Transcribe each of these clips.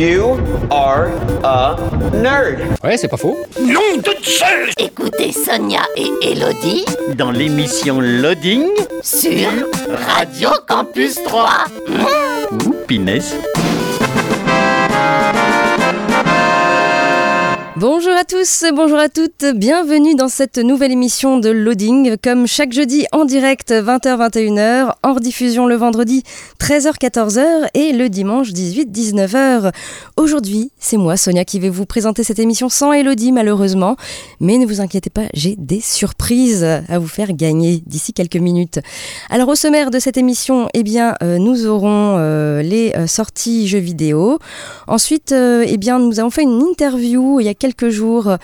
You are a nerd. Ouais, c'est pas faux. Nom de Zeus Écoutez Sonia et Elodie Dans l'émission Loading sur Radio Campus 3. ou Pinès. Bonjour à tous, bonjour à toutes, bienvenue dans cette nouvelle émission de Loading, comme chaque jeudi en direct 20h-21h, en rediffusion le vendredi 13h-14h et le dimanche 18-19h. Aujourd'hui, c'est moi Sonia qui vais vous présenter cette émission sans Elodie malheureusement, mais ne vous inquiétez pas, j'ai des surprises à vous faire gagner d'ici quelques minutes. Alors au sommaire de cette émission, eh bien, euh, nous aurons euh, les euh, sorties jeux vidéo. Ensuite, eh bien, nous avons fait une interview il y a quelques jours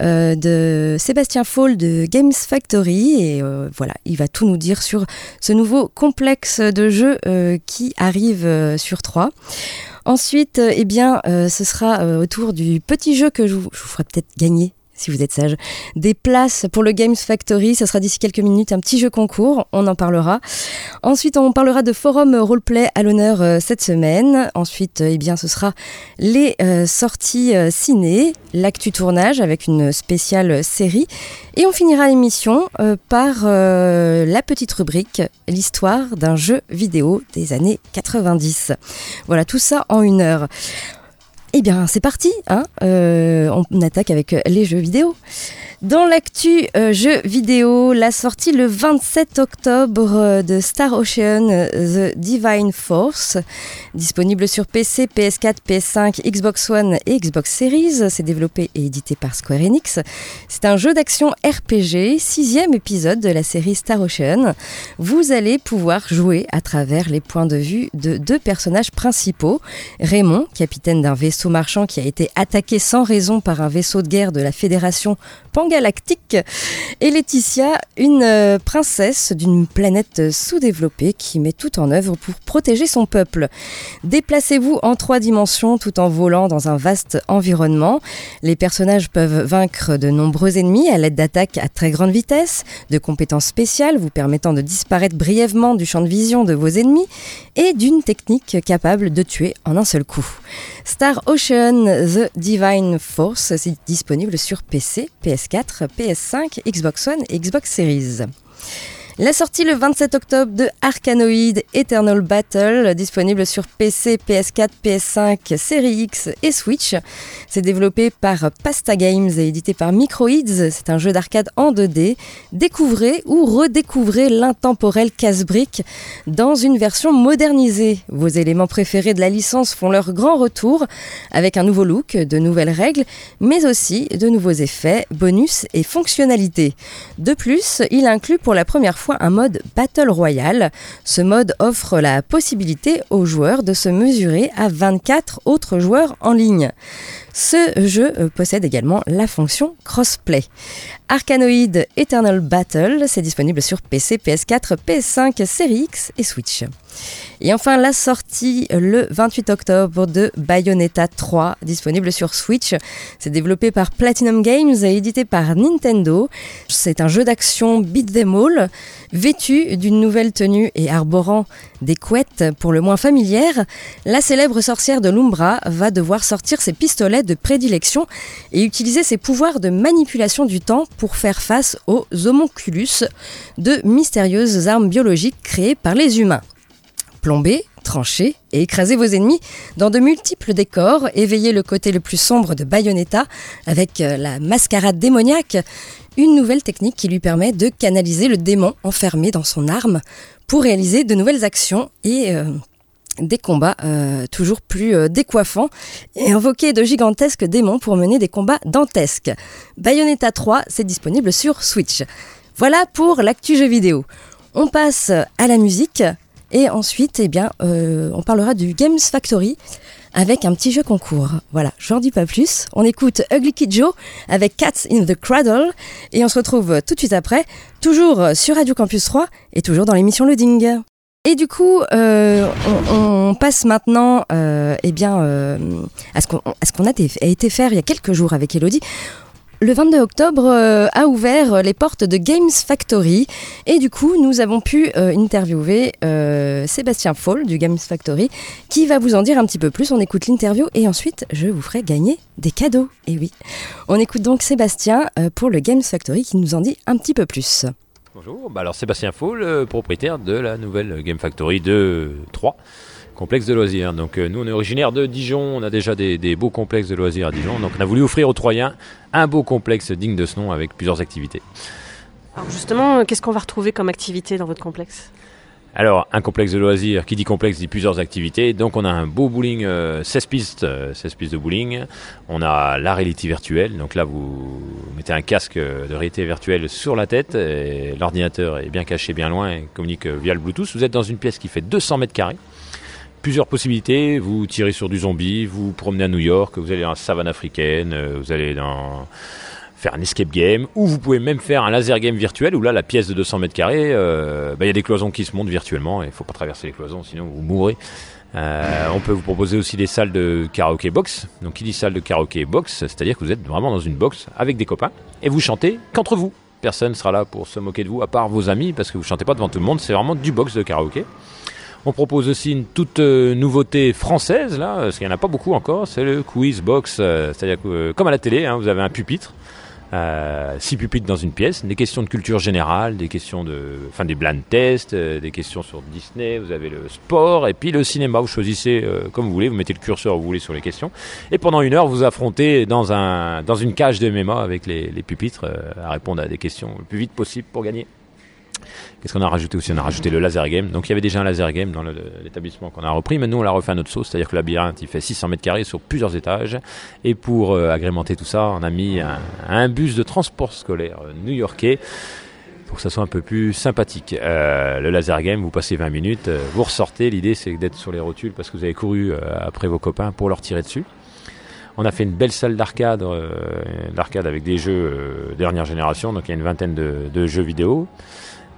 euh, de Sébastien Fall de Games Factory et euh, voilà, il va tout nous dire sur ce nouveau complexe de jeux euh, qui arrive sur 3. Ensuite, eh bien, ce sera autour du petit jeu que je vous, je vous ferai peut-être gagner si vous êtes sage, des places pour le Games Factory. Ça sera d'ici quelques minutes un petit jeu concours, on en parlera. Ensuite, on parlera de forum roleplay à l'honneur euh, cette semaine. Ensuite, euh, eh bien, ce sera les euh, sorties ciné, l'actu tournage avec une spéciale série. Et on finira l'émission par la petite rubrique, l'histoire d'un jeu vidéo des années 90. Voilà, tout ça en une heure. Eh bien, c'est parti, hein Euh, on attaque avec les jeux vidéo. Dans l'actu euh, jeux vidéo, la sortie le 27 octobre euh, de Star Ocean euh, The Divine Force, disponible sur PC, PS4, PS5, Xbox One et Xbox Series. C'est développé et édité par Square Enix. C'est un jeu d'action RPG, sixième épisode de la série Star Ocean. Vous allez pouvoir jouer à travers les points de vue de deux personnages principaux. Raymond, capitaine d'un vaisseau marchand qui a été attaqué sans raison par un vaisseau de guerre de la Fédération pangalactique, et Laetitia, une euh, princesse d'une planète sous-développée qui met tout en œuvre pour protéger son peuple. Déplacez-vous en trois dimensions tout en volant dans un vaste environnement. Les personnages peuvent vaincre de nombreux ennemis à l'aide d'attaques à très grande vitesse, de compétences spéciales vous permettant de disparaître brièvement du champ de vision de vos ennemis et d'une technique capable de tuer en un seul coup. Star The Divine Force, c'est disponible sur PC, PS4, PS5, Xbox One et Xbox Series. La sortie le 27 octobre de Arkanoid Eternal Battle, disponible sur PC, PS4, PS5, Série X et Switch. C'est développé par Pasta Games et édité par Microids. C'est un jeu d'arcade en 2D. Découvrez ou redécouvrez l'intemporel casse-brique dans une version modernisée. Vos éléments préférés de la licence font leur grand retour avec un nouveau look, de nouvelles règles, mais aussi de nouveaux effets, bonus et fonctionnalités. De plus, il inclut pour la première fois un mode Battle Royale. Ce mode offre la possibilité aux joueurs de se mesurer à 24 autres joueurs en ligne. Ce jeu euh, possède également la fonction crossplay. Arkanoid Eternal Battle, c'est disponible sur PC, PS4, PS5, Series X et Switch. Et enfin, la sortie le 28 octobre de Bayonetta 3, disponible sur Switch. C'est développé par Platinum Games et édité par Nintendo. C'est un jeu d'action beat them all, vêtu d'une nouvelle tenue et arborant des couettes pour le moins familières. La célèbre sorcière de l'Umbra va devoir sortir ses pistolets de prédilection et utiliser ses pouvoirs de manipulation du temps pour faire face aux homonculus, de mystérieuses armes biologiques créées par les humains. Plomber, trancher et écraser vos ennemis dans de multiples décors, éveiller le côté le plus sombre de Bayonetta avec euh, la mascarade démoniaque, une nouvelle technique qui lui permet de canaliser le démon enfermé dans son arme pour réaliser de nouvelles actions et euh, des combats euh, toujours plus euh, décoiffants et invoquer de gigantesques démons pour mener des combats dantesques. Bayonetta 3, c'est disponible sur Switch. Voilà pour l'actu jeu vidéo. On passe à la musique et ensuite, eh bien, euh, on parlera du Games Factory avec un petit jeu concours. Voilà, j'en dis pas plus. On écoute Ugly Kid Joe avec Cats in the Cradle et on se retrouve tout de suite après, toujours sur Radio Campus 3 et toujours dans l'émission Loading. Et du coup, euh, on, on, passe maintenant euh, eh bien, euh, à ce qu'on a, a, été faire il y a quelques jours avec Elodie. Le 22 octobre euh, a ouvert les portes de Games Factory et du coup nous avons pu euh, interviewer Sébastien Fall du Games Factory qui va vous en dire un petit peu plus. On écoute l'interview et ensuite je vous ferai gagner des cadeaux. Et oui, on écoute donc Sébastien pour le Games Factory qui nous en dit un petit peu plus. Bonjour, bah alors Sébastien Fall, propriétaire de la nouvelle Game Factory 2 3 complexe de loisirs. Donc euh, nous, on est originaire de Dijon, on a déjà des, des, beaux complexes de loisirs à Dijon. Donc on a voulu offrir aux Troyens un beau complexe digne de ce nom avec plusieurs activités. Alors justement, qu'est-ce qu'on va retrouver comme activité dans votre complexe? Alors, un complexe de loisirs, qui dit complexe dit plusieurs activités. Donc, on a un beau bowling, euh, 16 pistes, euh, 16 pistes de bowling. On a la réalité virtuelle. Donc là, vous mettez un casque de réalité virtuelle sur la tête. et L'ordinateur est bien caché, bien loin, et communique via le Bluetooth. Vous êtes dans une pièce qui fait 200 mètres carrés plusieurs possibilités. Vous tirez sur du zombie, vous, vous promenez à New York, vous allez dans la savane africaine, euh, vous allez dans faire un escape game, ou vous pouvez même faire un laser game virtuel, où là, la pièce de 200 mètres carrés, euh, bah, il y a des cloisons qui se montent virtuellement, et il faut pas traverser les cloisons, sinon vous mourrez. Euh, on peut vous proposer aussi des salles de karaoké box. Donc, qui dit salle de karaoké box, c'est-à-dire que vous êtes vraiment dans une box avec des copains, et vous chantez qu'entre vous. Personne sera là pour se moquer de vous, à part vos amis, parce que vous chantez pas devant tout le monde, c'est vraiment du box de karaoké. On propose aussi une toute euh, nouveauté française, là, parce qu'il n'y en a pas beaucoup encore, c'est le quiz box. C'est-à-dire que, comme à la télé, hein, vous avez un pupitre, euh, six pupitres dans une pièce, des questions de culture générale, des questions de, enfin des blind tests, euh, des questions sur Disney, vous avez le sport et puis le cinéma. Vous choisissez euh, comme vous voulez, vous mettez le curseur où vous voulez sur les questions. Et pendant une heure, vous affrontez dans un dans une cage de MMA avec les, les pupitres à répondre à des questions le plus vite possible pour gagner. Qu'est-ce qu'on a rajouté aussi? On a rajouté le laser game. Donc il y avait déjà un laser game dans l'établissement qu'on a repris, mais nous on l'a refait à notre sauce, c'est-à-dire que le labyrinthe il fait 600 mètres carrés sur plusieurs étages. Et pour euh, agrémenter tout ça, on a mis un, bus de transport scolaire new-yorkais pour que ça soit un peu plus sympathique. Euh, le laser game, vous passez 20 minutes, euh, vous ressortez. L'idée c'est d'être sur les rotules parce que vous avez couru après vos copains pour leur tirer dessus. On a fait une belle salle d'arcade, d'arcade avec des jeux dernière génération, donc il y a une vingtaine de jeux vidéo.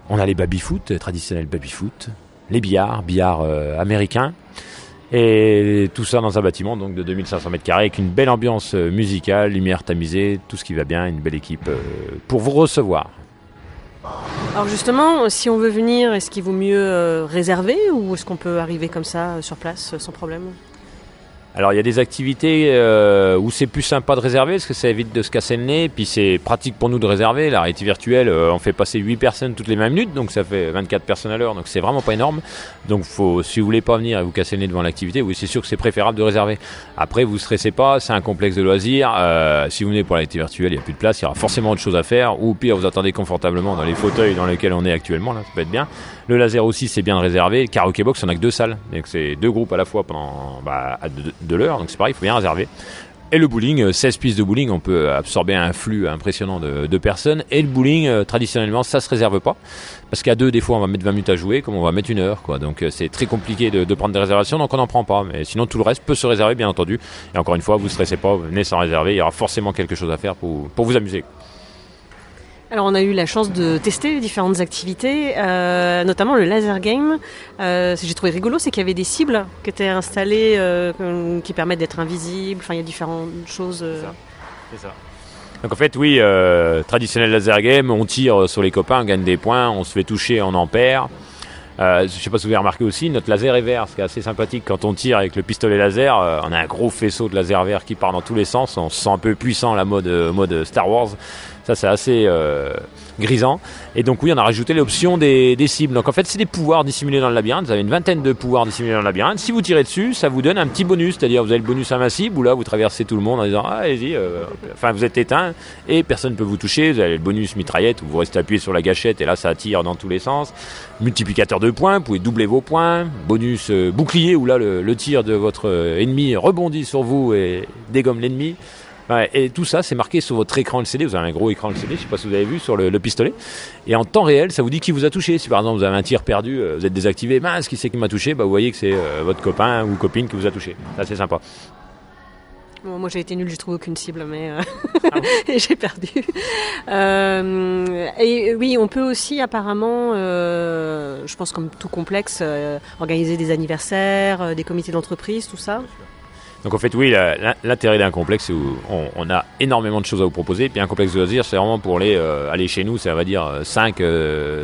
On a les baby-foot, traditionnels baby-foot, les billards, billards euh, américains, et tout ça dans un bâtiment donc de 2500 mètres carrés avec une belle ambiance musicale, lumière tamisée, tout ce qui va bien, une belle équipe euh, pour vous recevoir. Alors justement, si on veut venir, est-ce qu'il vaut mieux euh, réserver ou est-ce qu'on peut arriver comme ça sur place sans problème? Alors il y a des activités euh, où c'est plus sympa de réserver parce que ça évite de se casser le nez, puis c'est pratique pour nous de réserver. La réalité virtuelle, euh, on fait passer 8 personnes toutes les 20 minutes, donc ça fait 24 personnes à l'heure, donc c'est vraiment pas énorme. Donc si vous voulez pas venir et vous casser le nez devant l'activité, oui c'est sûr que c'est préférable de réserver. Après vous stressez pas, c'est un complexe de loisirs. Euh, si vous venez pour la réalité virtuelle, il y a plus de place, il y aura forcément autre chose à faire, ou pire vous attendez confortablement dans les fauteuils dans lesquels on est actuellement, là ça peut être bien. Le laser aussi c'est bien réservé. Le karaoké box on a que deux salles, donc c'est deux groupes à la fois pendant bah, de, l'heure, donc c'est pareil, il faut bien réserver. Et le bowling, 16 pistes de bowling, on peut absorber un flux impressionnant de, personnes. Et le bowling, euh, traditionnellement, ça se réserve pas. Parce qu'à deux, des fois, on va mettre 20 minutes à jouer, comme on va mettre une heure, quoi. Donc, euh, c'est très compliqué de, prendre des réservations, donc on n'en prend pas. Mais sinon, tout le reste peut se réserver, bien entendu. Et encore une fois, vous stressez pas, venez sans réserver, il y aura forcément quelque chose à faire pour vous amuser. On a eu la chance de tester différentes activités, euh, notamment le laser game. Euh, ce que j'ai trouvé rigolo, c'est qu'il y avait des cibles qui étaient installées, euh, qui permettent d'être invisibles. Enfin, il y a différentes choses. C'est ça. Donc en fait, oui, euh, traditionnel laser game, on tire sur les copains, on gagne des points, on se fait toucher, on en perd. Euh, je ne sais pas si vous avez remarqué aussi, notre laser est vert, ce qui est assez sympathique. Quand on tire avec le pistolet laser, euh, on a un gros faisceau de laser vert qui part dans tous les sens. On se sent un peu puissant, la mode, mode Star Wars. Ça, c'est assez euh, grisant. Et donc, oui, on a rajouté l'option des, des, cibles. Donc, en fait, c'est des pouvoirs dissimulés dans le labyrinthe. Vous avez une vingtaine de pouvoirs dissimulés dans le labyrinthe. Si vous tirez dessus, ça vous donne un petit bonus. C'est-à-dire, vous avez le bonus invincible où là, vous traversez tout le monde en disant Ah, allez-y. Euh, enfin, vous êtes éteint et personne ne peut vous toucher. Vous avez le bonus mitraillette où vous restez appuyé sur la gâchette et là, ça tire dans tous les sens. Multiplicateur de points, vous pouvez doubler vos points. Bonus euh, bouclier où là, le, le tir de votre ennemi rebondit sur vous et dégomme l'ennemi. Ouais, et tout ça, c'est marqué sur votre écran LCD. Vous avez un gros écran LCD, je sais pas si vous avez vu sur le, le pistolet. Et en temps réel, ça vous dit qui vous a touché. Si par exemple vous avez un tir perdu, euh, vous êtes désactivé, mince, qui c'est qui m'a touché? Bah, Vous voyez que c'est euh, votre copain ou copine qui vous a touché. Ça, c'est sympa. Bon, moi j'ai été nul, j'ai trouvé aucune cible, mais euh, et j'ai perdu. Euh, et oui, on peut aussi apparemment, je pense comme tout complexe, organiser des anniversaires, des comités d'entreprise, tout ça. Donc en fait, oui, l'intérêt d'un complexe, c'est où on, a énormément de choses à vous proposer. Puis un complexe de loisirs, c'est vraiment pour euh, aller chez nous, ça va dire 5,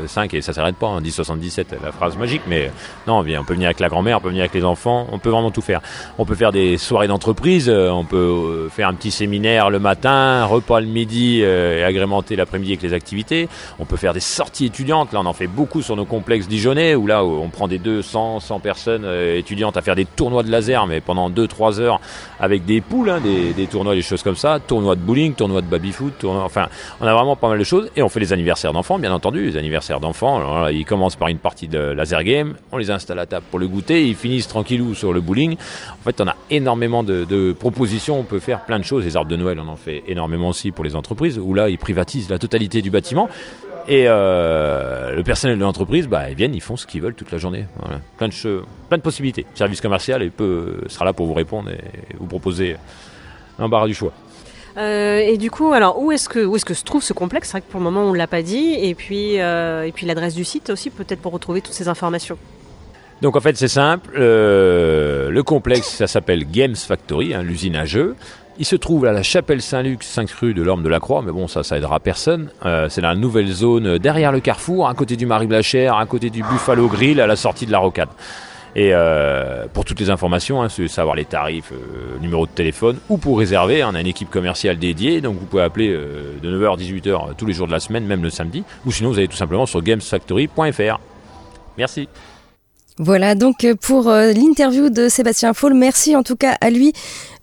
5 et ça s'arrête pas, hein, 10, 77, la phrase magique. Mais non, on, peut venir avec la grand-mère, on peut venir avec les enfants, on peut vraiment tout faire. On peut faire des soirées d'entreprise, euh, on peut euh, faire un petit séminaire le matin, repas le midi euh, et agrémenter l'après-midi avec les activités. On peut faire des sorties étudiantes, là on en fait beaucoup sur nos complexes dijonnais, où là on prend des 200, 100 personnes euh, étudiantes à faire des tournois de laser, mais pendant 2-3 heures avec des poules, hein, des, tournois, des choses comme ça, tournois de bowling, tournois de baby-foot, enfin, on a vraiment pas mal de choses et on fait les anniversaires d'enfants, bien entendu, les anniversaires d'enfants. Ils commencent par une partie de laser game, on les installe à table pour le goûter, ils finissent tranquillou sur le bowling. En fait, on a énormément de propositions, on peut faire plein de choses. Les arbres de Noël, on en fait énormément aussi pour les entreprises, où là, ils privatisent la totalité du bâtiment. Et euh, le personnel de l'entreprise, bah, ils viennent, ils font ce qu'ils veulent toute la journée. Voilà. Plein de plein de possibilités. Le service commercial il peut, sera là pour vous répondre et vous proposer un bar du choix. Euh, et du coup, alors où est-ce que où est-ce que se trouve ce complexe? C'est vrai que pour le moment on l'a pas dit. Et puis euh, et puis l'adresse du site aussi peut-être pour retrouver toutes ces informations. Donc en fait c'est simple, euh, le complexe ça s'appelle Games Factory, hein, l'usine à jeux. Il se trouve à la chapelle Saint-Luc, 5 rue de l'Orme de la Croix, mais bon ça ça aidera personne. Euh, c'est la nouvelle zone derrière le carrefour, à côté du Marie Blachère, à côté du Buffalo Grill, à la sortie de la Rocade. Et euh, pour toutes les informations, hein, savoir les tarifs, euh, numéro de téléphone, ou pour réserver, on a une équipe commerciale dédiée, donc vous pouvez appeler euh, de 9h à 18h tous les jours de la semaine, même le samedi, ou sinon vous allez tout simplement sur gamesfactory.fr. Merci. Voilà donc pour l'interview de Sébastien Fall. Merci en tout cas à lui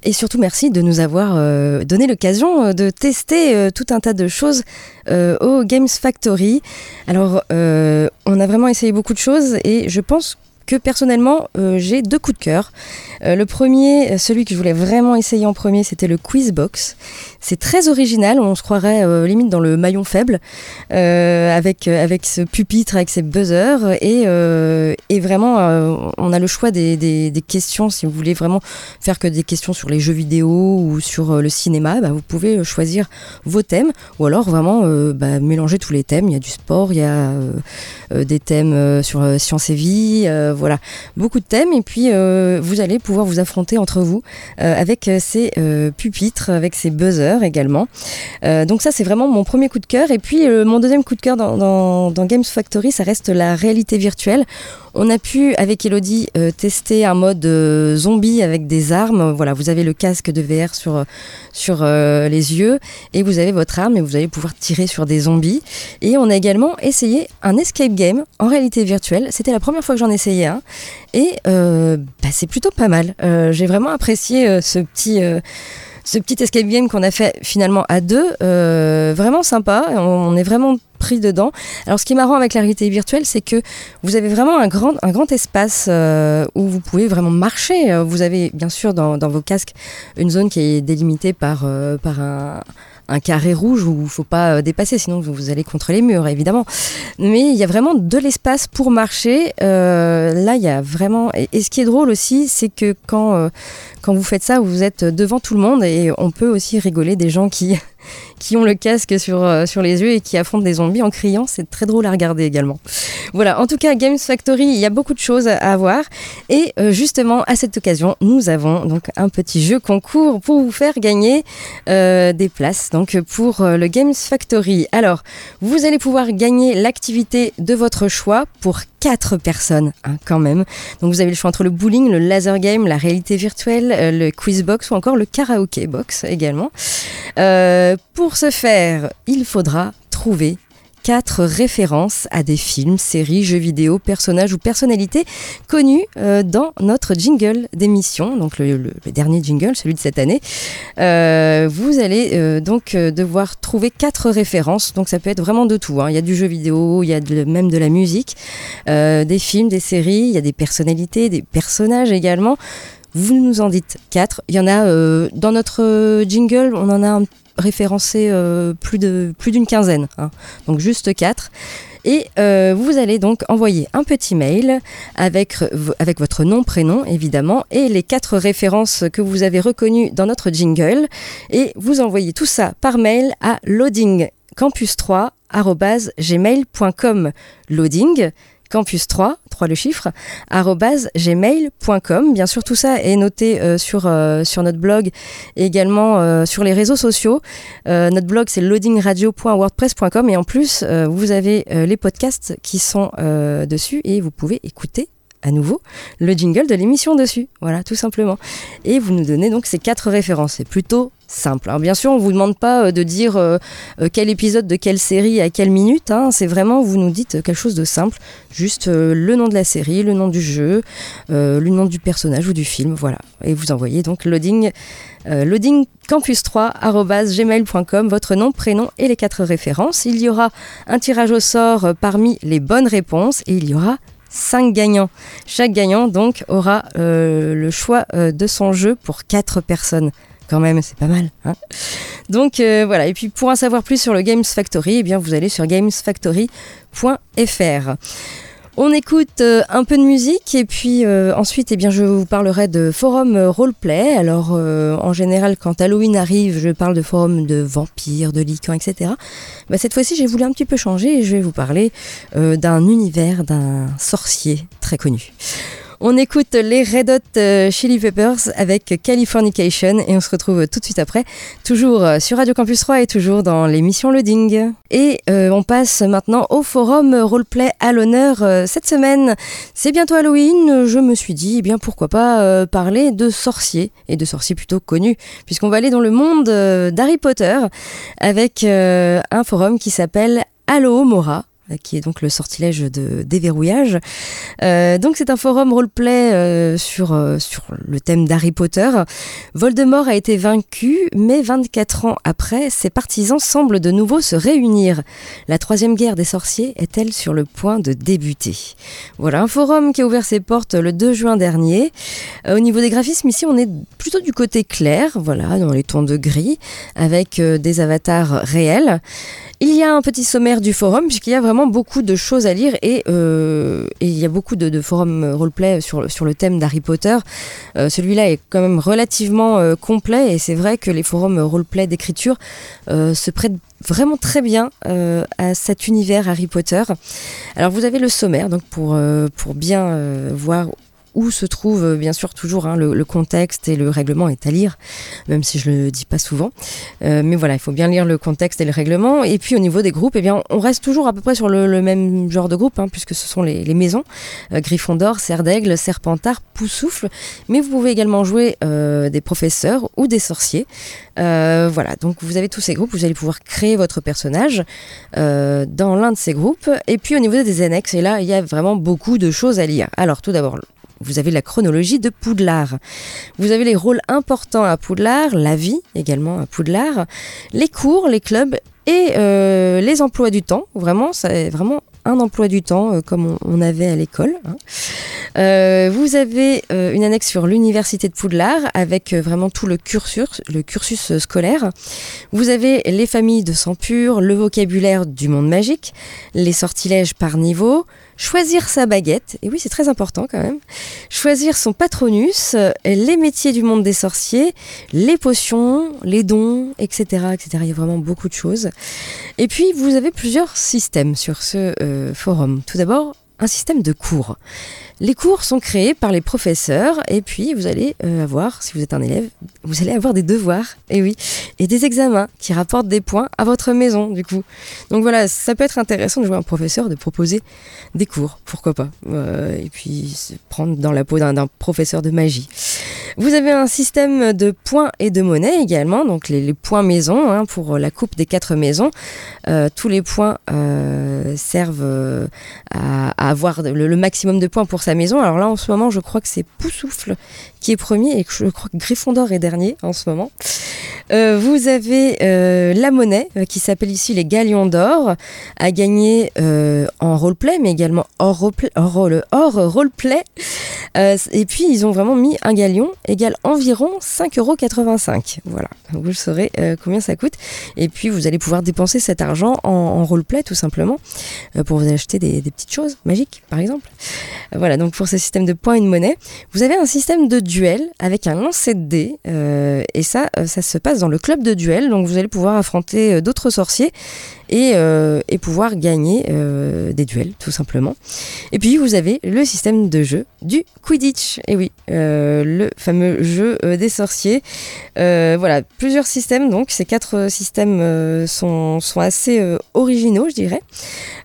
et surtout merci de nous avoir euh, donné l'occasion euh, de tester euh, tout un tas de choses au Games Factory. Alors on a vraiment essayé beaucoup de choses et je pense que personnellement j'ai deux coups de cœur. Le premier, celui que je voulais vraiment essayer en premier, c'était le Quizbox. C'est très original, on se croirait euh, limite dans le maillon faible, euh, avec, euh, avec ce pupitre, avec ses buzzers, et, et vraiment, on a le choix des, des, questions, si vous voulez vraiment faire que des questions sur les jeux vidéo ou sur le cinéma, bah, vous pouvez choisir vos thèmes, ou alors vraiment bah, mélanger tous les thèmes, il y a du sport, il y a des thèmes sur science et vie, voilà, beaucoup de thèmes, et puis vous allez pouvoir vous affronter entre vous avec ces pupitres, avec ces buzzers également. Euh, donc ça c'est vraiment mon premier coup de cœur. Et puis euh, mon deuxième coup de cœur dans, Games Factory, ça reste la réalité virtuelle. On a pu avec Elodie euh, tester un mode zombie avec des armes. Voilà, vous avez le casque de VR sur sur les yeux et vous avez votre arme et vous allez pouvoir tirer sur des zombies. Et on a également essayé un escape game en réalité virtuelle. C'était la première fois que j'en essayais un et bah, c'est plutôt pas mal. J'ai vraiment apprécié ce petit ce petit escape game qu'on a fait finalement à deux, euh, vraiment sympa. On, est vraiment pris dedans. Alors, ce qui est marrant avec la réalité virtuelle, c'est que vous avez vraiment un grand, un grand espace euh, où vous pouvez vraiment marcher. Euh, Vous avez bien sûr dans, vos casques une zone qui est délimitée par, par un un carré rouge où il faut pas euh, dépasser, sinon vous, allez contre les murs, évidemment. Mais il y a vraiment de l'espace pour marcher. Euh, là, il y a vraiment. Et, et ce qui est drôle aussi, c'est que quand euh, quand vous faites ça, vous êtes devant tout le monde et on peut aussi rigoler des gens qui qui ont le casque sur, euh, sur les yeux et qui affrontent des zombies en criant. C'est très drôle à regarder également. Voilà, en tout cas, Games Factory, il y a beaucoup de choses à voir. Et euh, justement, à cette occasion, nous avons donc un petit jeu concours pour vous faire gagner euh, des places donc pour le Games Factory. Alors, vous allez pouvoir gagner l'activité de votre choix pour quatre personnes hein, quand même. Donc vous avez le choix entre le bowling, le laser game, la réalité virtuelle, euh, le quiz box ou encore le karaoke box également. Euh, pour ce faire, il faudra trouver quatre références à des films, séries, jeux vidéo, personnages ou personnalités connus euh, dans notre jingle d'émission, donc le, dernier jingle, celui de cette année. Euh, vous allez euh, donc devoir trouver quatre références, donc ça peut être vraiment de tout. hein. Il y a du jeu vidéo, il y a même de la musique, des films, des séries, il y a des personnalités, des personnages également. Vous nous en dites 4. Il y en a dans notre jingle, on en a référencé plus de plus d'une quinzaine, hein. donc juste 4. Et euh, vous allez donc envoyer un petit mail avec, votre nom, prénom évidemment, et les quatre références que vous avez reconnues dans notre jingle. Et vous envoyez tout ça par mail à loadingcampus3 loading campus 3, 3 le chiffre, gmail.com. Bien sûr, tout ça est noté euh, sur, euh, sur notre blog et également euh, sur les réseaux sociaux. notre blog, c'est loadingradio.wordpress.com et en plus, vous avez les podcasts qui sont dessus et vous pouvez écouter à nouveau le jingle de l'émission dessus. Voilà, tout simplement. Et vous nous donnez donc ces quatre références. C'est plutôt simple. Alors bien sûr, on vous demande pas euh, de dire euh, euh, quel épisode de quelle série à quelle minute. Hein. C'est vraiment, vous nous dites quelque chose de simple. Juste le nom de la série, le nom du jeu, le nom du personnage ou du film. Voilà. Et vous envoyez donc loading, loading campus3 gmail.com, votre nom, prénom et les quatre références. Il y aura un tirage au sort parmi les bonnes réponses et il y aura 5 gagnants. Chaque gagnant donc aura le choix de son jeu pour 4 personnes. Quand même, c'est pas mal. Hein donc euh, voilà, et puis pour en savoir plus sur le Games Factory, eh bien, vous allez sur gamesfactory.fr. On écoute euh, un peu de musique et puis euh, ensuite eh bien, je vous parlerai de forum roleplay. Alors en général quand Halloween arrive je parle de forums de vampires, de licans, etc. Bah, cette fois-ci j'ai voulu un petit peu changer et je vais vous parler d'un univers d'un sorcier très connu. On écoute les Red Hot euh, Chili Peppers avec Californication et on se retrouve tout de suite après, toujours euh, sur Radio Campus 3 et toujours dans l'émission Loading. Et euh, on passe maintenant au forum roleplay à l'honneur cette semaine. C'est bientôt Halloween, je me suis dit, eh bien pourquoi pas parler de sorciers et de sorciers plutôt connus, puisqu'on va aller dans le monde d'Harry Potter avec un forum qui s'appelle Allo Mora qui est donc le sortilège de déverrouillage. Euh, donc c'est un forum roleplay euh, sur, euh, sur le thème d'Harry Potter. Voldemort a été vaincu, mais 24 ans après, ses partisans semblent de nouveau se réunir. La troisième guerre des sorciers est-elle sur le point de débuter? Voilà, un forum qui a ouvert ses portes le 2 juin dernier. au niveau des graphismes, ici on est plutôt du côté clair, voilà, dans les tons de gris, avec des avatars réels. Il y a un petit sommaire du forum puisqu'il y a vraiment beaucoup de choses à lire et, euh, il y a beaucoup de, forums roleplay sur, sur le thème d'Harry Potter. Euh, celui-là est quand même relativement euh, complet et c'est vrai que les forums roleplay d'écriture se prêtent vraiment très bien à cet univers Harry Potter. Alors vous avez le sommaire donc pour, pour bien voir où se trouve euh, bien sûr toujours hein, le, contexte et le règlement est à lire, même si je le dis pas souvent. Euh, mais voilà, il faut bien lire le contexte et le règlement. Et puis au niveau des groupes, eh bien, on reste toujours à peu près sur le, même genre de groupe, hein, puisque ce sont les, maisons euh, Gryffondor, Serre d'Aigle, Serpentard, Poussoufle. Mais vous pouvez également jouer des professeurs ou des sorciers. voilà, donc vous avez tous ces groupes, vous allez pouvoir créer votre personnage dans l'un de ces groupes. Et puis au niveau des annexes, et là, il y a vraiment beaucoup de choses à lire. Alors tout d'abord, vous avez la chronologie de Poudlard. Vous avez les rôles importants à Poudlard, la vie également à Poudlard, les cours, les clubs et euh, les emplois du temps. Vraiment, c'est vraiment un emploi du temps euh, comme on, avait à l'école. Hein. Euh, vous avez une annexe sur l'université de Poudlard avec vraiment tout le cursus, le cursus scolaire. Vous avez les familles de sang pur, le vocabulaire du monde magique, les sortilèges par niveau, choisir sa baguette, et oui c'est très important quand même, choisir son patronus, les métiers du monde des sorciers, les potions, les dons, etc. etc. Il y a vraiment beaucoup de choses. Et puis vous avez plusieurs systèmes sur ce euh, forum. Tout d'abord, un système de cours. Les cours sont créés par les professeurs et puis vous allez euh, avoir, si vous êtes un élève, vous allez avoir des devoirs, et oui, et des examens qui rapportent des points à votre maison du coup. Donc voilà, ça peut être intéressant de jouer un professeur, de proposer des cours, pourquoi pas, euh, et puis prendre dans la peau d'un professeur de magie. Vous avez un système de points et de monnaie également, donc les, points maison hein, pour la coupe des quatre maisons. Euh, tous les points servent à avoir le, maximum de points pour sa maison. Alors là, en ce moment, je crois que c'est Poussoufle qui est premier et que je crois que Gryffondor est dernier en ce moment. Euh, vous avez euh, la monnaie euh, qui s'appelle ici les Galions d'or à gagner euh, en roleplay mais également hors roleplay. Hors, hors roleplay. et puis ils ont vraiment mis un galion égal environ 5,85€. Voilà, vous saurez combien ça coûte. Et puis vous allez pouvoir dépenser cet argent en, roleplay tout simplement pour vous acheter des, petites choses magiques par exemple. voilà, donc pour ce système de points et de monnaie, vous avez un système de duel avec un lancer de dés et ça, ça se passe dans le club de duel. Donc vous allez pouvoir affronter euh, d'autres sorciers et, euh, et, pouvoir gagner euh, des duels tout simplement. Et puis vous avez le système de jeu du Quidditch. Et oui, euh, le jeu euh, des sorciers. Euh, voilà, plusieurs systèmes donc. Ces quatre systèmes sont, sont assez originaux, je dirais.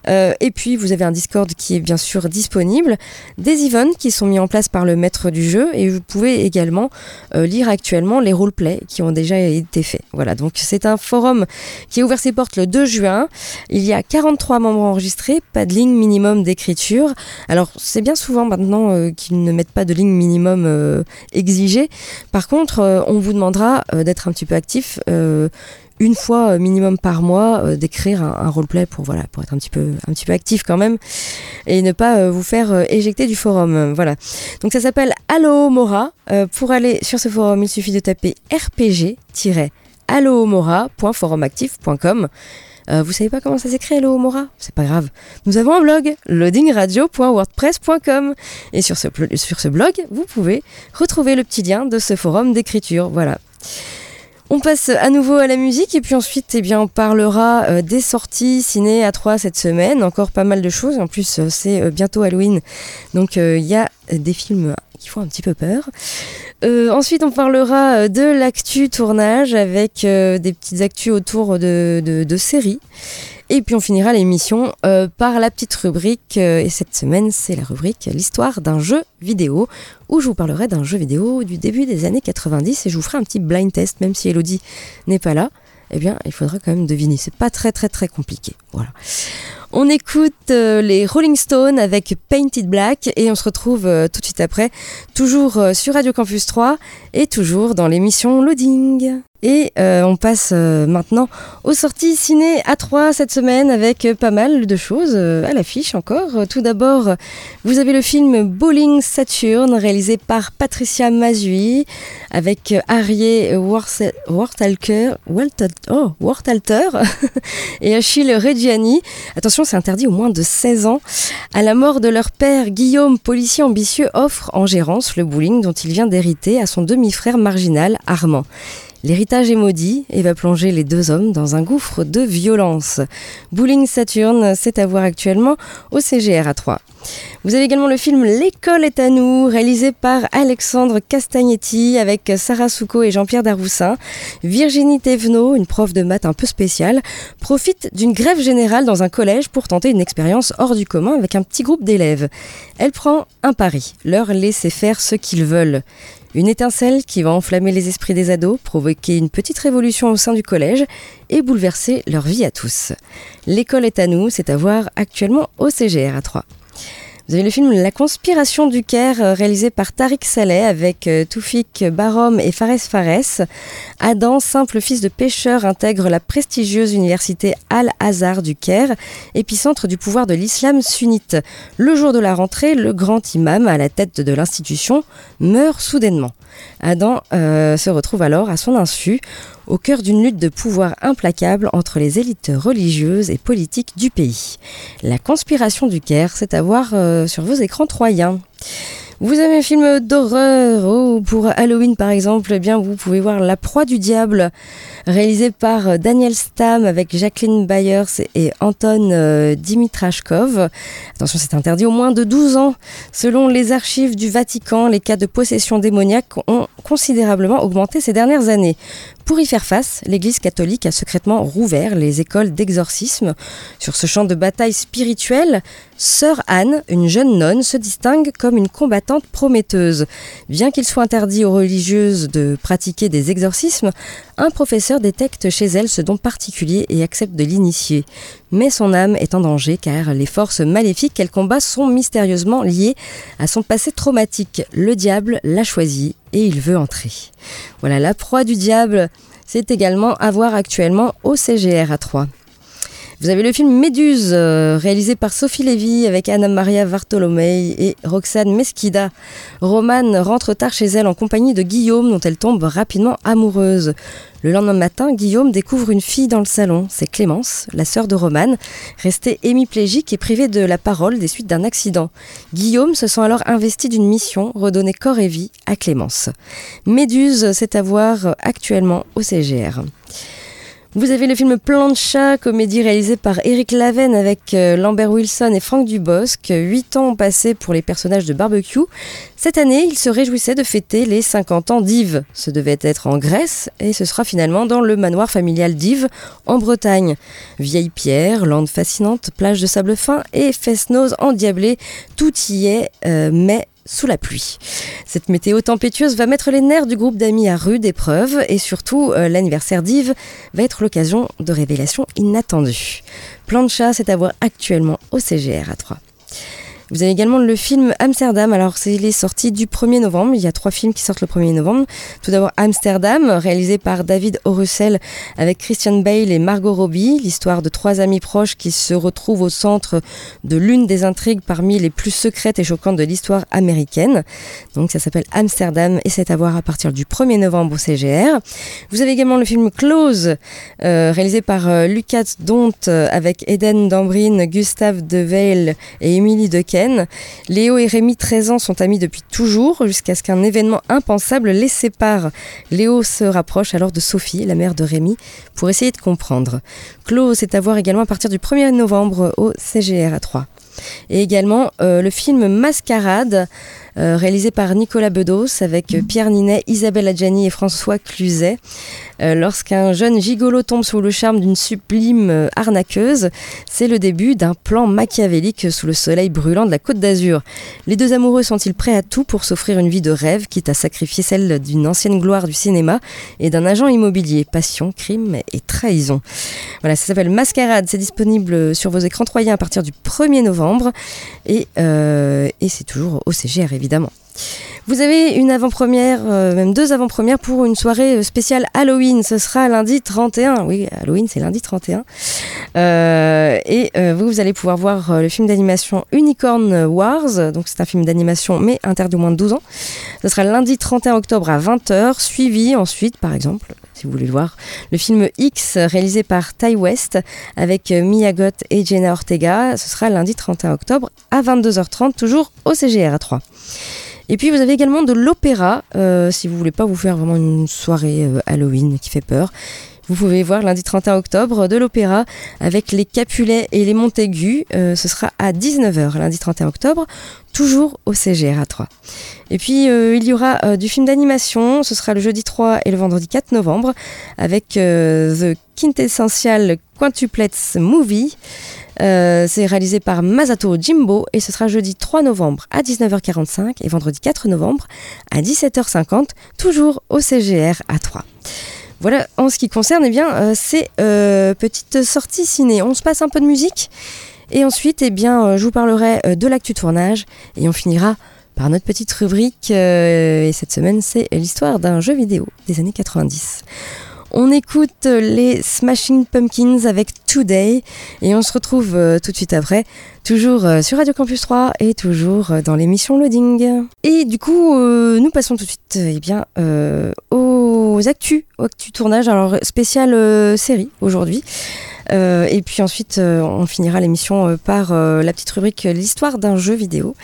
et puis vous avez un Discord qui est bien sûr disponible, des events qui sont mis en place par le maître du jeu et vous pouvez également lire actuellement les roleplays qui ont déjà été faits. Voilà, donc c'est un forum qui a ouvert ses portes le 2 juin il y a 43 membres enregistrés, pas de ligne minimum d'écriture. Alors c'est bien souvent maintenant euh, qu'ils ne mettent pas de ligne minimum euh, Par contre, euh, on vous demandera euh, d'être un petit peu actif euh, une fois minimum par mois d'écrire un, roleplay pour voilà pour être un petit peu un petit peu actif quand même et ne pas vous faire éjecter du forum. Voilà. Donc ça s'appelle Allo Mora. Pour aller sur ce forum il suffit de taper rpg allomora.forumactif.com euh, vous savez pas comment ça s'écrit, Hello Mora? C'est pas grave. Nous avons un blog, loadingradio.wordpress.com. Et sur ce, sur ce blog, vous pouvez retrouver le petit lien de ce forum d'écriture. Voilà. On passe à nouveau à la musique et puis ensuite eh bien, on parlera euh, des sorties ciné à 3 cette semaine. Encore pas mal de choses. En plus, euh, c'est bientôt Halloween. Donc il y a des films qui font un petit peu peur. Euh, ensuite, on parlera de l'actu tournage avec euh, des petites actus autour de, de, séries. Et puis on finira l'émission euh, par la petite rubrique. et cette semaine, c'est la rubrique L'histoire d'un jeu vidéo, où je vous parlerai d'un jeu vidéo du début des années 90 et je vous ferai un petit blind test, même si Elodie n'est pas là. Eh bien, il faudra quand même deviner. C'est pas très très très compliqué. Voilà. On écoute euh, les Rolling Stones avec Painted Black et on se retrouve euh, tout de suite après, toujours euh, sur Radio Campus 3 et toujours dans l'émission Loading. Et euh, on passe euh, maintenant aux sorties ciné à 3 cette semaine avec euh, pas mal de choses à l'affiche encore. Tout d'abord, vous avez le film Bowling Saturn réalisé par Patricia Mazui avec Wortalter, oh, Wortalter et Achille Reggiani. Attention, c'est interdit au moins de 16 ans. À la mort de leur père, Guillaume, policier ambitieux, offre en gérance le bowling dont il vient d'hériter à son demi-frère marginal, Armand. L'héritage est maudit et va plonger les deux hommes dans un gouffre de violence. Bowling Saturn, c'est à voir actuellement au CGR à 3. Vous avez également le film L'école est à nous, réalisé par Alexandre Castagnetti avec Sarah Souko et Jean-Pierre Daroussin. Virginie Thévenot, une prof de maths un peu spéciale, profite d'une grève générale dans un collège pour tenter une expérience hors du commun avec un petit groupe d'élèves. Elle prend un pari, leur laisser faire ce qu'ils veulent. Une étincelle qui va enflammer les esprits des ados, provoquer une petite révolution au sein du collège et bouleverser leur vie à tous. L'école est à nous, c'est à voir actuellement au CGR à 3. Vous avez le film La conspiration du Caire réalisé par Tariq Saleh avec Toufik Barom et Fares Fares. Adam, simple fils de pêcheur, intègre la prestigieuse université Al-Azhar du Caire, épicentre du pouvoir de l'islam sunnite. Le jour de la rentrée, le grand imam à la tête de l'institution meurt soudainement. Adam euh, se retrouve alors à son insu au cœur d'une lutte de pouvoir implacable entre les élites religieuses et politiques du pays. La conspiration du Caire, c'est à voir euh, sur vos écrans troyens. Vous avez un film d'horreur, oh, pour Halloween par exemple, eh bien vous pouvez voir La proie du diable, réalisé par Daniel Stam avec Jacqueline Byers et Anton euh, Dimitrashkov. Attention, c'est interdit au moins de 12 ans. Selon les archives du Vatican, les cas de possession démoniaque ont considérablement augmenté ces dernières années. Pour y faire face, l'Église catholique a secrètement rouvert les écoles d'exorcisme. Sur ce champ de bataille spirituelle, Sœur Anne, une jeune nonne, se distingue comme une combattante prometteuse. Bien qu'il soit interdit aux religieuses de pratiquer des exorcismes, un professeur détecte chez elle ce don particulier et accepte de l'initier. Mais son âme est en danger car les forces maléfiques qu'elle combat sont mystérieusement liées à son passé traumatique. Le diable l'a choisi et il veut entrer. Voilà, la proie du diable, c'est également à voir actuellement au CGR à 3. Vous avez le film Méduse, euh, réalisé par Sophie Lévy avec Anna Maria Vartolomei et Roxane Mesquida. Romane rentre tard chez elle en compagnie de Guillaume, dont elle tombe rapidement amoureuse. Le lendemain matin, Guillaume découvre une fille dans le salon. C'est Clémence, la sœur de Romane, restée hémiplégique et privée de la parole des suites d'un accident. Guillaume se sent alors investi d'une mission, redonner corps et vie à Clémence. Méduse, c'est à voir actuellement au CGR. Vous avez le film Plan de chat, comédie réalisée par Eric Laven avec euh, Lambert Wilson et Franck Dubosc. Huit ans ont passé pour les personnages de Barbecue. Cette année, il se réjouissait de fêter les 50 ans d'Yves. Ce devait être en Grèce et ce sera finalement dans le manoir familial d'Yves, en Bretagne. Vieille pierre, lande fascinante, plage de sable fin et fest-noz endiablé, tout y est, euh, mais sous la pluie. Cette météo tempétueuse va mettre les nerfs du groupe d'amis à rude épreuve et surtout euh, l'anniversaire d'Yves va être l'occasion de révélations inattendues. Plan de chat, c'est à voir actuellement au CGR à 3. Vous avez également le film Amsterdam. Alors, c'est les sorties du 1er novembre. Il y a trois films qui sortent le 1er novembre. Tout d'abord, Amsterdam, réalisé par David Orussel avec Christian Bale et Margot Robbie. L'histoire de trois amis proches qui se retrouvent au centre de l'une des intrigues parmi les plus secrètes et choquantes de l'histoire américaine. Donc, ça s'appelle Amsterdam et c'est à voir à partir du 1er novembre au CGR. Vous avez également le film Close, euh, réalisé par euh, Lucas Dont euh, avec Eden Dambrine, Gustave Deveil et Émilie Dequet Léo et Rémi, 13 ans, sont amis depuis toujours, jusqu'à ce qu'un événement impensable les sépare. Léo se rapproche alors de Sophie, la mère de Rémi, pour essayer de comprendre. Claude est à voir également à partir du 1er novembre au CGR à 3. Et également euh, le film Mascarade, euh, réalisé par Nicolas Bedos avec Pierre Ninet, Isabelle Adjani et François Cluzet. Euh, lorsqu'un jeune gigolo tombe sous le charme d'une sublime arnaqueuse, c'est le début d'un plan machiavélique sous le soleil brûlant de la Côte d'Azur. Les deux amoureux sont-ils prêts à tout pour s'offrir une vie de rêve, quitte à sacrifier celle d'une ancienne gloire du cinéma et d'un agent immobilier? Passion, crime et trahison. Voilà, ça s'appelle Mascarade, c'est disponible sur vos écrans 3 à partir du 1er novembre et, et c'est toujours au CGR Vous avez une avant-première, euh, même deux avant-premières pour une soirée euh, spéciale Halloween. Ce sera lundi 31. Oui, Halloween, c'est lundi 31. Euh, et vous, vous allez pouvoir voir le film d'animation Unicorn Wars. Donc, c'est un film d'animation, mais interdit au moins de 12 ans. Ce sera lundi 31 octobre à 20h, suivi ensuite, par exemple, si vous voulez le voir. Le film X, réalisé par Ty West, avec Mia Goth et Jenna Ortega. Ce sera lundi 31 octobre à 22h30, toujours au CGR à 3. Et puis vous avez également de l'opéra, euh, si vous voulez pas vous faire vraiment une soirée euh, Halloween qui fait peur. Vous pouvez voir lundi 31 octobre de l'opéra avec les Capulets et les Montaigu. Euh, ce sera à 19h lundi 31 octobre, toujours au CGR à 3. Et puis il y aura du film d'animation, ce sera le jeudi 3 et le vendredi 4 novembre avec The Quintessential Quintuplets Movie. Euh, c'est réalisé par Masato Jimbo et ce sera jeudi 3 novembre à 19h45 et vendredi 4 novembre à 17h50, toujours au CGR à 3. Voilà, en ce qui concerne eh bien, euh, ces euh, petites sorties ciné. On se passe un peu de musique et ensuite eh bien, je vous parlerai de l'actu tournage et on finira par notre petite rubrique. et cette semaine, c'est l'histoire d'un jeu vidéo des années 90. On écoute les Smashing Pumpkins avec Today et on se retrouve euh, tout de suite après, toujours euh, sur Radio Campus 3 et toujours euh, dans l'émission Loading. Et du coup, nous passons tout de suite eh bien, aux actus, aux actus tournage, alors spécial série aujourd'hui. et puis ensuite, on finira l'émission par la petite rubrique L'histoire d'un jeu vidéo.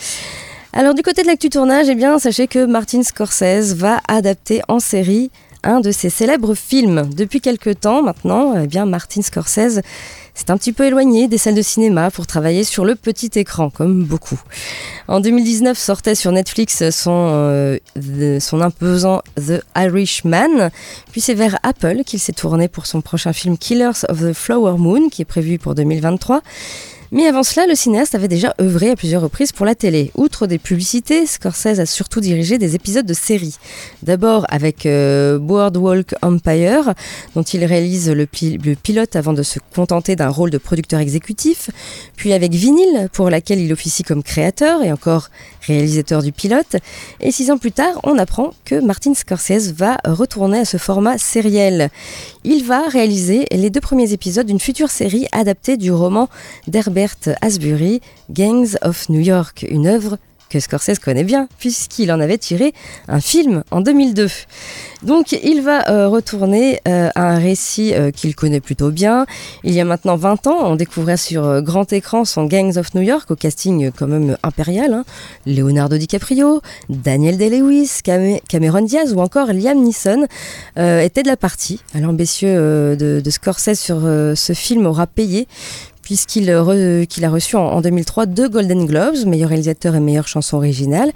Alors du côté de l'actu tournage, eh bien, sachez que Martin Scorsese va adapter en série un de ses célèbres films. Depuis quelques temps maintenant, eh bien Martin Scorsese s'est un petit peu éloigné des salles de cinéma pour travailler sur le petit écran, comme beaucoup. En 2019 sortait sur Netflix son, euh, son imposant The Irishman, puis c'est vers Apple qu'il s'est tourné pour son prochain film Killers of the Flower Moon, qui est prévu pour 2023. Mais avant cela, le cinéaste avait déjà œuvré à plusieurs reprises pour la télé. Outre des publicités, Scorsese a surtout dirigé des épisodes de séries. D'abord avec euh, Boardwalk Empire, dont il réalise le, le, pilote avant de se contenter d'un rôle de producteur exécutif, puis avec Vinyl, pour laquelle il officie comme créateur et encore réalisateur du pilote. Et six ans plus tard, on apprend que Martin Scorsese va retourner à ce format sériel. Il va réaliser les deux premiers épisodes d'une future série adaptée du roman d'Herbert Asbury, Gangs of New York, une œuvre que Scorsese connaît bien, puisqu'il en avait tiré un film en 2002. Donc il va euh, retourner euh, à un récit euh, qu'il connaît plutôt bien. Il y a maintenant 20 ans, on découvrait sur grand écran son Gangs of New York, au casting quand même impérial. Hein. Leonardo DiCaprio, Daniel Day-Lewis, Cameron Diaz ou encore Liam Neeson étaient de la partie. L'ambitieux de, de Scorsese sur ce film aura payé puisqu'il a reçu en, 2003 deux Golden Globes, meilleur réalisateur et meilleure chanson originale,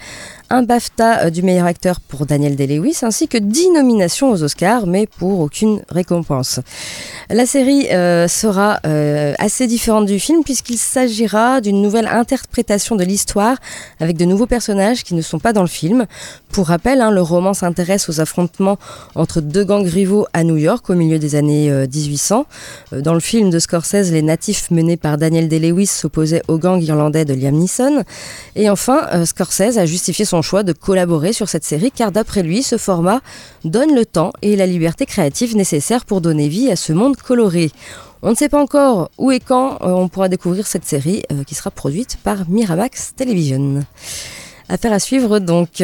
un BAFTA euh, du meilleur acteur pour Daniel Day-Lewis, ainsi que 10 nominations aux Oscars, mais pour aucune récompense. La série euh, sera euh, assez différente du film, puisqu'il s'agira d'une nouvelle interprétation de l'histoire, avec de nouveaux personnages qui ne sont pas dans le film. Pour rappel, hein, le roman s'intéresse aux affrontements entre deux gangs rivaux à New York au milieu des années 1800. Dans le film de Scorsese, les natifs menés par Daniel Day-Lewis s'opposaient aux gangs irlandais de Liam Neeson. Et enfin, Scorsese a justifié son choix de collaborer sur cette série car d'après lui, ce format donne le temps et la liberté créative nécessaires pour donner vie à ce monde coloré. On ne sait pas encore où et quand euh, on pourra découvrir cette série euh, qui sera produite par Miramax Television. Affaire à suivre donc.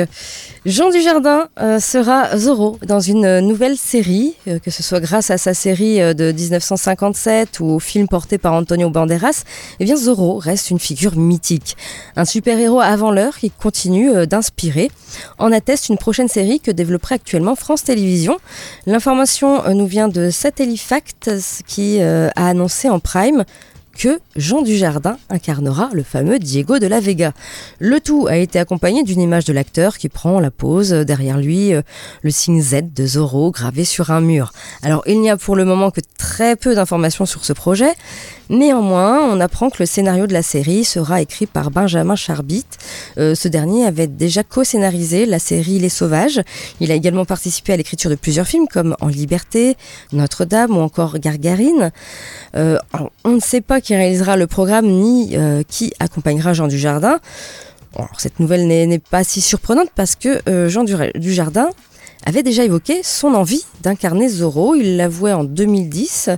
Jean Dujardin euh, sera Zorro dans une nouvelle série, euh, que ce soit grâce à sa série euh, de 1957 ou au film porté par Antonio Banderas. Eh bien, Zorro reste une figure mythique, un super-héros avant l'heure qui continue d'inspirer. En atteste une prochaine série que développerait actuellement France Télévisions. L'information nous vient de Satellifact qui a annoncé en prime que Jean Dujardin incarnera le fameux Diego de la Vega. Le tout a été accompagné d'une image de l'acteur qui prend la pose derrière lui euh, le signe Z de Zorro gravé sur un mur. Alors il n'y a pour le moment que très peu d'informations sur ce projet, Néanmoins, on apprend que le scénario de la série sera écrit par Benjamin Charbit. Euh, ce dernier avait déjà co-scénarisé la série Les Sauvages. Il a également participé à l'écriture de plusieurs films comme En Liberté, Notre-Dame ou encore Gargarine. Euh, on ne sait pas réalisera le programme ni euh, qui accompagnera Jean Dujardin. Cette nouvelle n'est pas si surprenante parce que Jean Dujardin avait déjà évoqué son envie d'incarner Zorro. Il l'avouait en 2010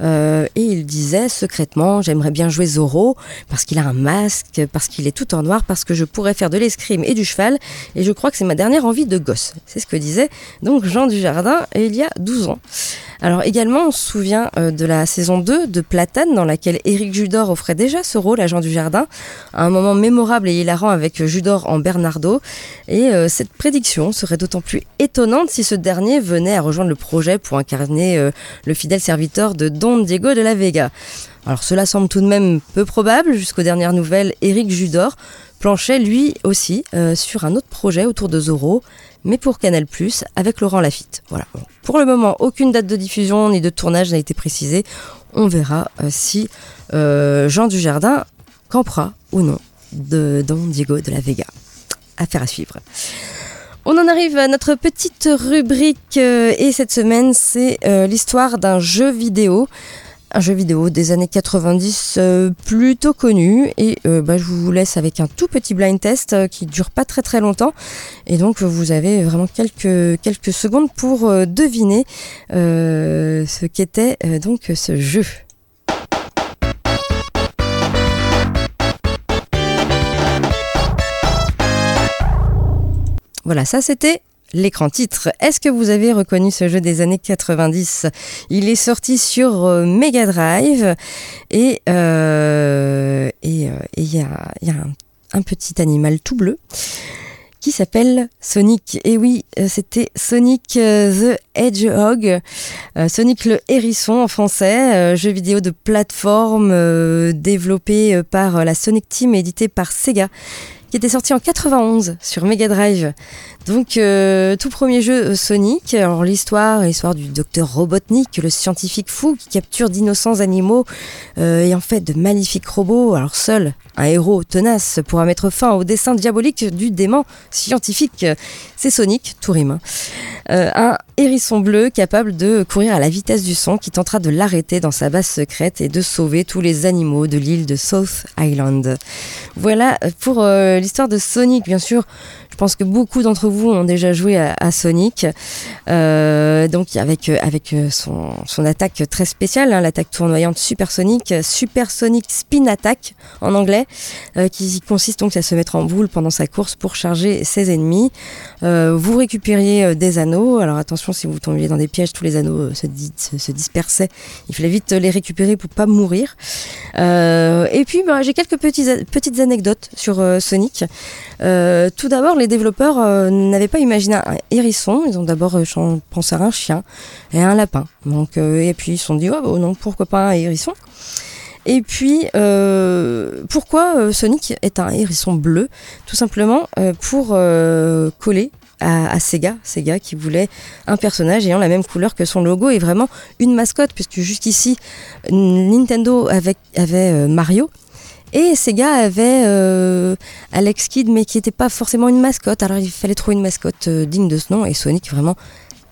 euh, et il disait secrètement J'aimerais bien jouer Zorro parce qu'il a un masque, parce qu'il est tout en noir, parce que je pourrais faire de l'escrime et du cheval et je crois que c'est ma dernière envie de gosse. C'est ce que disait donc Jean Dujardin il y a 12 ans. Alors également, on se souvient euh, de la saison 2 de Platane, dans laquelle Éric Judor offrait déjà ce rôle à Jean Dujardin, un moment mémorable et hilarant avec Judor en Bernardo. Et euh, cette prédiction serait d'autant plus étonnante si ce dernier venait à rejoindre le projet pour incarner euh, le fidèle serviteur de Don Diego de la Vega. Alors cela semble tout de même peu probable, jusqu'aux dernières nouvelles, Éric Judor planchait lui aussi sur un autre projet autour de Zorro, mais pour Canal+, avec Laurent Lafitte. Voilà. Pour le moment, aucune date de diffusion ni de tournage n'a été précisée. On verra euh, si euh, Jean Dujardin campera ou non de Don Diego de la Vega. Affaire à suivre. On en arrive à notre petite rubrique euh, et cette semaine c'est l'histoire d'un jeu vidéo un jeu vidéo des années 90 euh, plutôt connu et euh, bah, je vous laisse avec un tout petit blind test euh, qui dure pas très très longtemps et donc vous avez vraiment quelques quelques secondes pour deviner ce qu'était donc ce jeu. Voilà, ça c'était l'écran titre. Est-ce que vous avez reconnu ce jeu des années 90 Il est sorti sur euh, Mega Drive et euh, et euh, il y a, a un, petit animal tout bleu qui s'appelle Sonic. Et oui, c'était Sonic the Hedgehog, Sonic le hérisson en français, jeu vidéo de plateforme développé par la Sonic Team, édité par Sega qui était sorti en 91 sur Mega Drive. Donc, euh, tout premier jeu euh, Sonic. Alors, l'histoire, l'histoire du docteur Robotnik, le scientifique fou qui capture d'innocents animaux euh, et en fait de magnifiques robots. Alors, seul un héros tenace pourra mettre fin au dessin diabolique du dément scientifique. C'est Sonic, tout rime. Euh, un hérisson bleu capable de courir à la vitesse du son qui tentera de l'arrêter dans sa base secrète et de sauver tous les animaux de l'île de South Island. Voilà pour l'histoire de Sonic, bien sûr. Je pense que beaucoup d'entre vous ont déjà joué à, Sonic, euh, donc avec avec son, son attaque très spéciale, hein, l'attaque tournoyante supersonique, supersonic spin attack en anglais, euh, qui consiste donc à se mettre en boule pendant sa course pour charger ses ennemis. Euh, vous récupériez des anneaux. Alors attention, si vous tombiez dans des pièges, tous les anneaux se, se, dispersaient. Il fallait vite les récupérer pour pas mourir. et puis, bah, j'ai quelques petites anecdotes sur Sonic. tout d'abord, les développeurs euh, n'avaient pas imaginé un hérisson. Ils ont d'abord euh, pensé à un chien et un lapin. Donc, euh, et puis ils se sont dit, oh, oh, non, pourquoi pas un hérisson? Et puis, pourquoi Sonic est un hérisson bleu? Tout simplement pour coller à, à, Sega, Sega qui voulait un personnage ayant la même couleur que son logo et vraiment une mascotte, puisque jusqu'ici, Nintendo avait Mario, et Sega avait euh, Alex Kidd, mais qui n'était pas forcément une mascotte. Alors il fallait trouver une mascotte euh, digne de ce nom. Et Sonic vraiment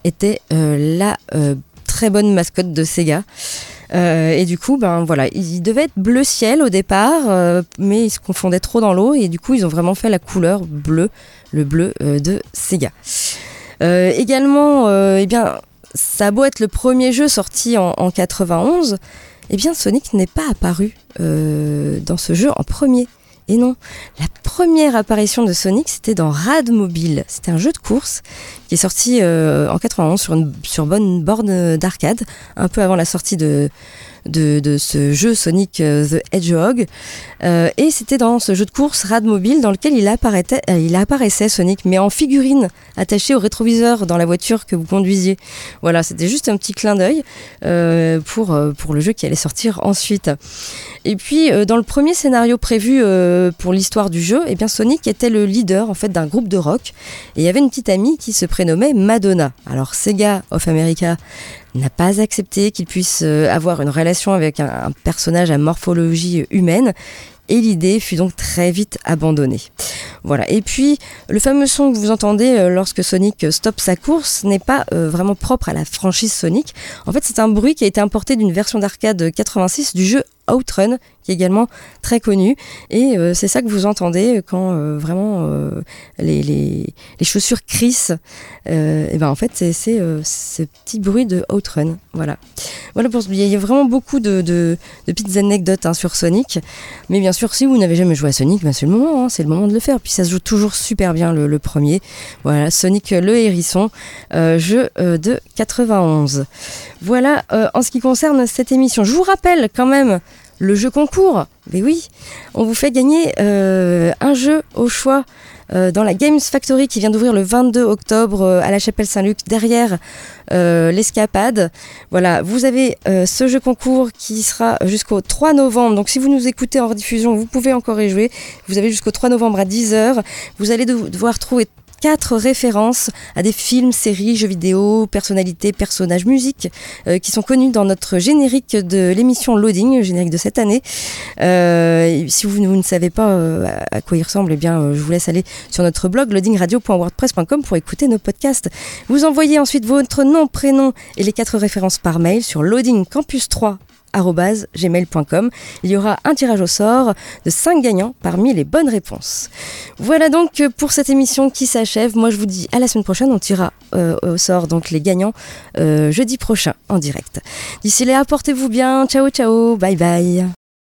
était euh, la très bonne mascotte de Sega. et du coup, ben voilà, il devait être bleu ciel au départ, mais il se confondait trop dans l'eau. Et du coup, ils ont vraiment fait la couleur bleu, le bleu de Sega. également, eh bien, ça a beau être le premier jeu sorti en, en 91 eh bien Sonic n'est pas apparu euh, dans ce jeu en premier. Et non, la première apparition de Sonic, c'était dans Rad Mobile. C'était un jeu de course qui est sorti euh, en 91 sur une sur bonne borne d'arcade, un peu avant la sortie de, de, ce jeu Sonic euh, the Hedgehog. Euh, et c'était dans ce jeu de course Rad Mobile dans lequel il, apparaissait, euh, Sonic, mais en figurine attachée au rétroviseur dans la voiture que vous conduisiez. Voilà, c'était juste un petit clin d'œil pour, pour le jeu qui allait sortir ensuite. Et puis, dans le premier scénario prévu pour l'histoire du jeu, eh bien, Sonic était le leader en fait d'un groupe de rock. Et il y avait une petite amie qui se prénommait Madonna. Alors, Sega of America n'a pas accepté qu'il puisse avoir une relation avec un, un personnage à morphologie humaine et l'idée fut donc très vite abandonnée. Voilà. Et puis, le fameux son que vous entendez euh, lorsque Sonic stoppe sa course n'est pas euh, vraiment propre à la franchise Sonic. En fait, c'est un bruit qui a été importé d'une version d'arcade 86 du jeu Outrun, qui est également très connu. Et euh, c'est ça que vous entendez quand euh, vraiment euh, les, les, les, chaussures crissent. et ben en fait, c'est ce petit bruit de Outrun. Voilà. Voilà pour il y a vraiment beaucoup de, de, de petites anecdotes hein, sur Sonic. Mais bien sûr, si vous n'avez jamais joué à Sonic, ben c'est le moment, hein, c'est le moment de le faire. Ça se joue toujours super bien le, premier. Voilà, Sonic le hérisson, jeu de 91. Voilà en ce qui concerne cette émission. Je vous rappelle quand même le jeu concours. Mais oui, on vous fait gagner euh, un jeu au choix euh, dans la Games Factory qui vient d'ouvrir le 22 octobre euh, à la Chapelle Saint-Luc derrière euh, l'escapade. Voilà, vous avez ce jeu concours qui sera jusqu'au 3 novembre. Donc si vous nous écoutez en rediffusion, vous pouvez encore y jouer. Vous avez jusqu'au 3 novembre à 10h. Vous allez devoir trouver quatre références à des films, séries, jeux vidéo, personnalités, personnages, musiques euh, qui sont connus dans notre générique de l'émission Loading, générique de cette année. Euh, si vous, ne savez pas euh, à quoi il ressemble, eh bien, je vous laisse aller sur notre blog loadingradio.wordpress.com pour écouter nos podcasts. Vous envoyez ensuite votre nom, prénom et les quatre références par mail sur loadingcampus3 gmail.com. Il y aura un tirage au sort de 5 gagnants parmi les bonnes réponses. Voilà donc pour cette émission qui s'achève. Moi je vous dis à la semaine prochaine. On tirera euh, au sort donc les gagnants euh, jeudi prochain en direct. D'ici là, portez-vous bien. Ciao ciao. Bye bye.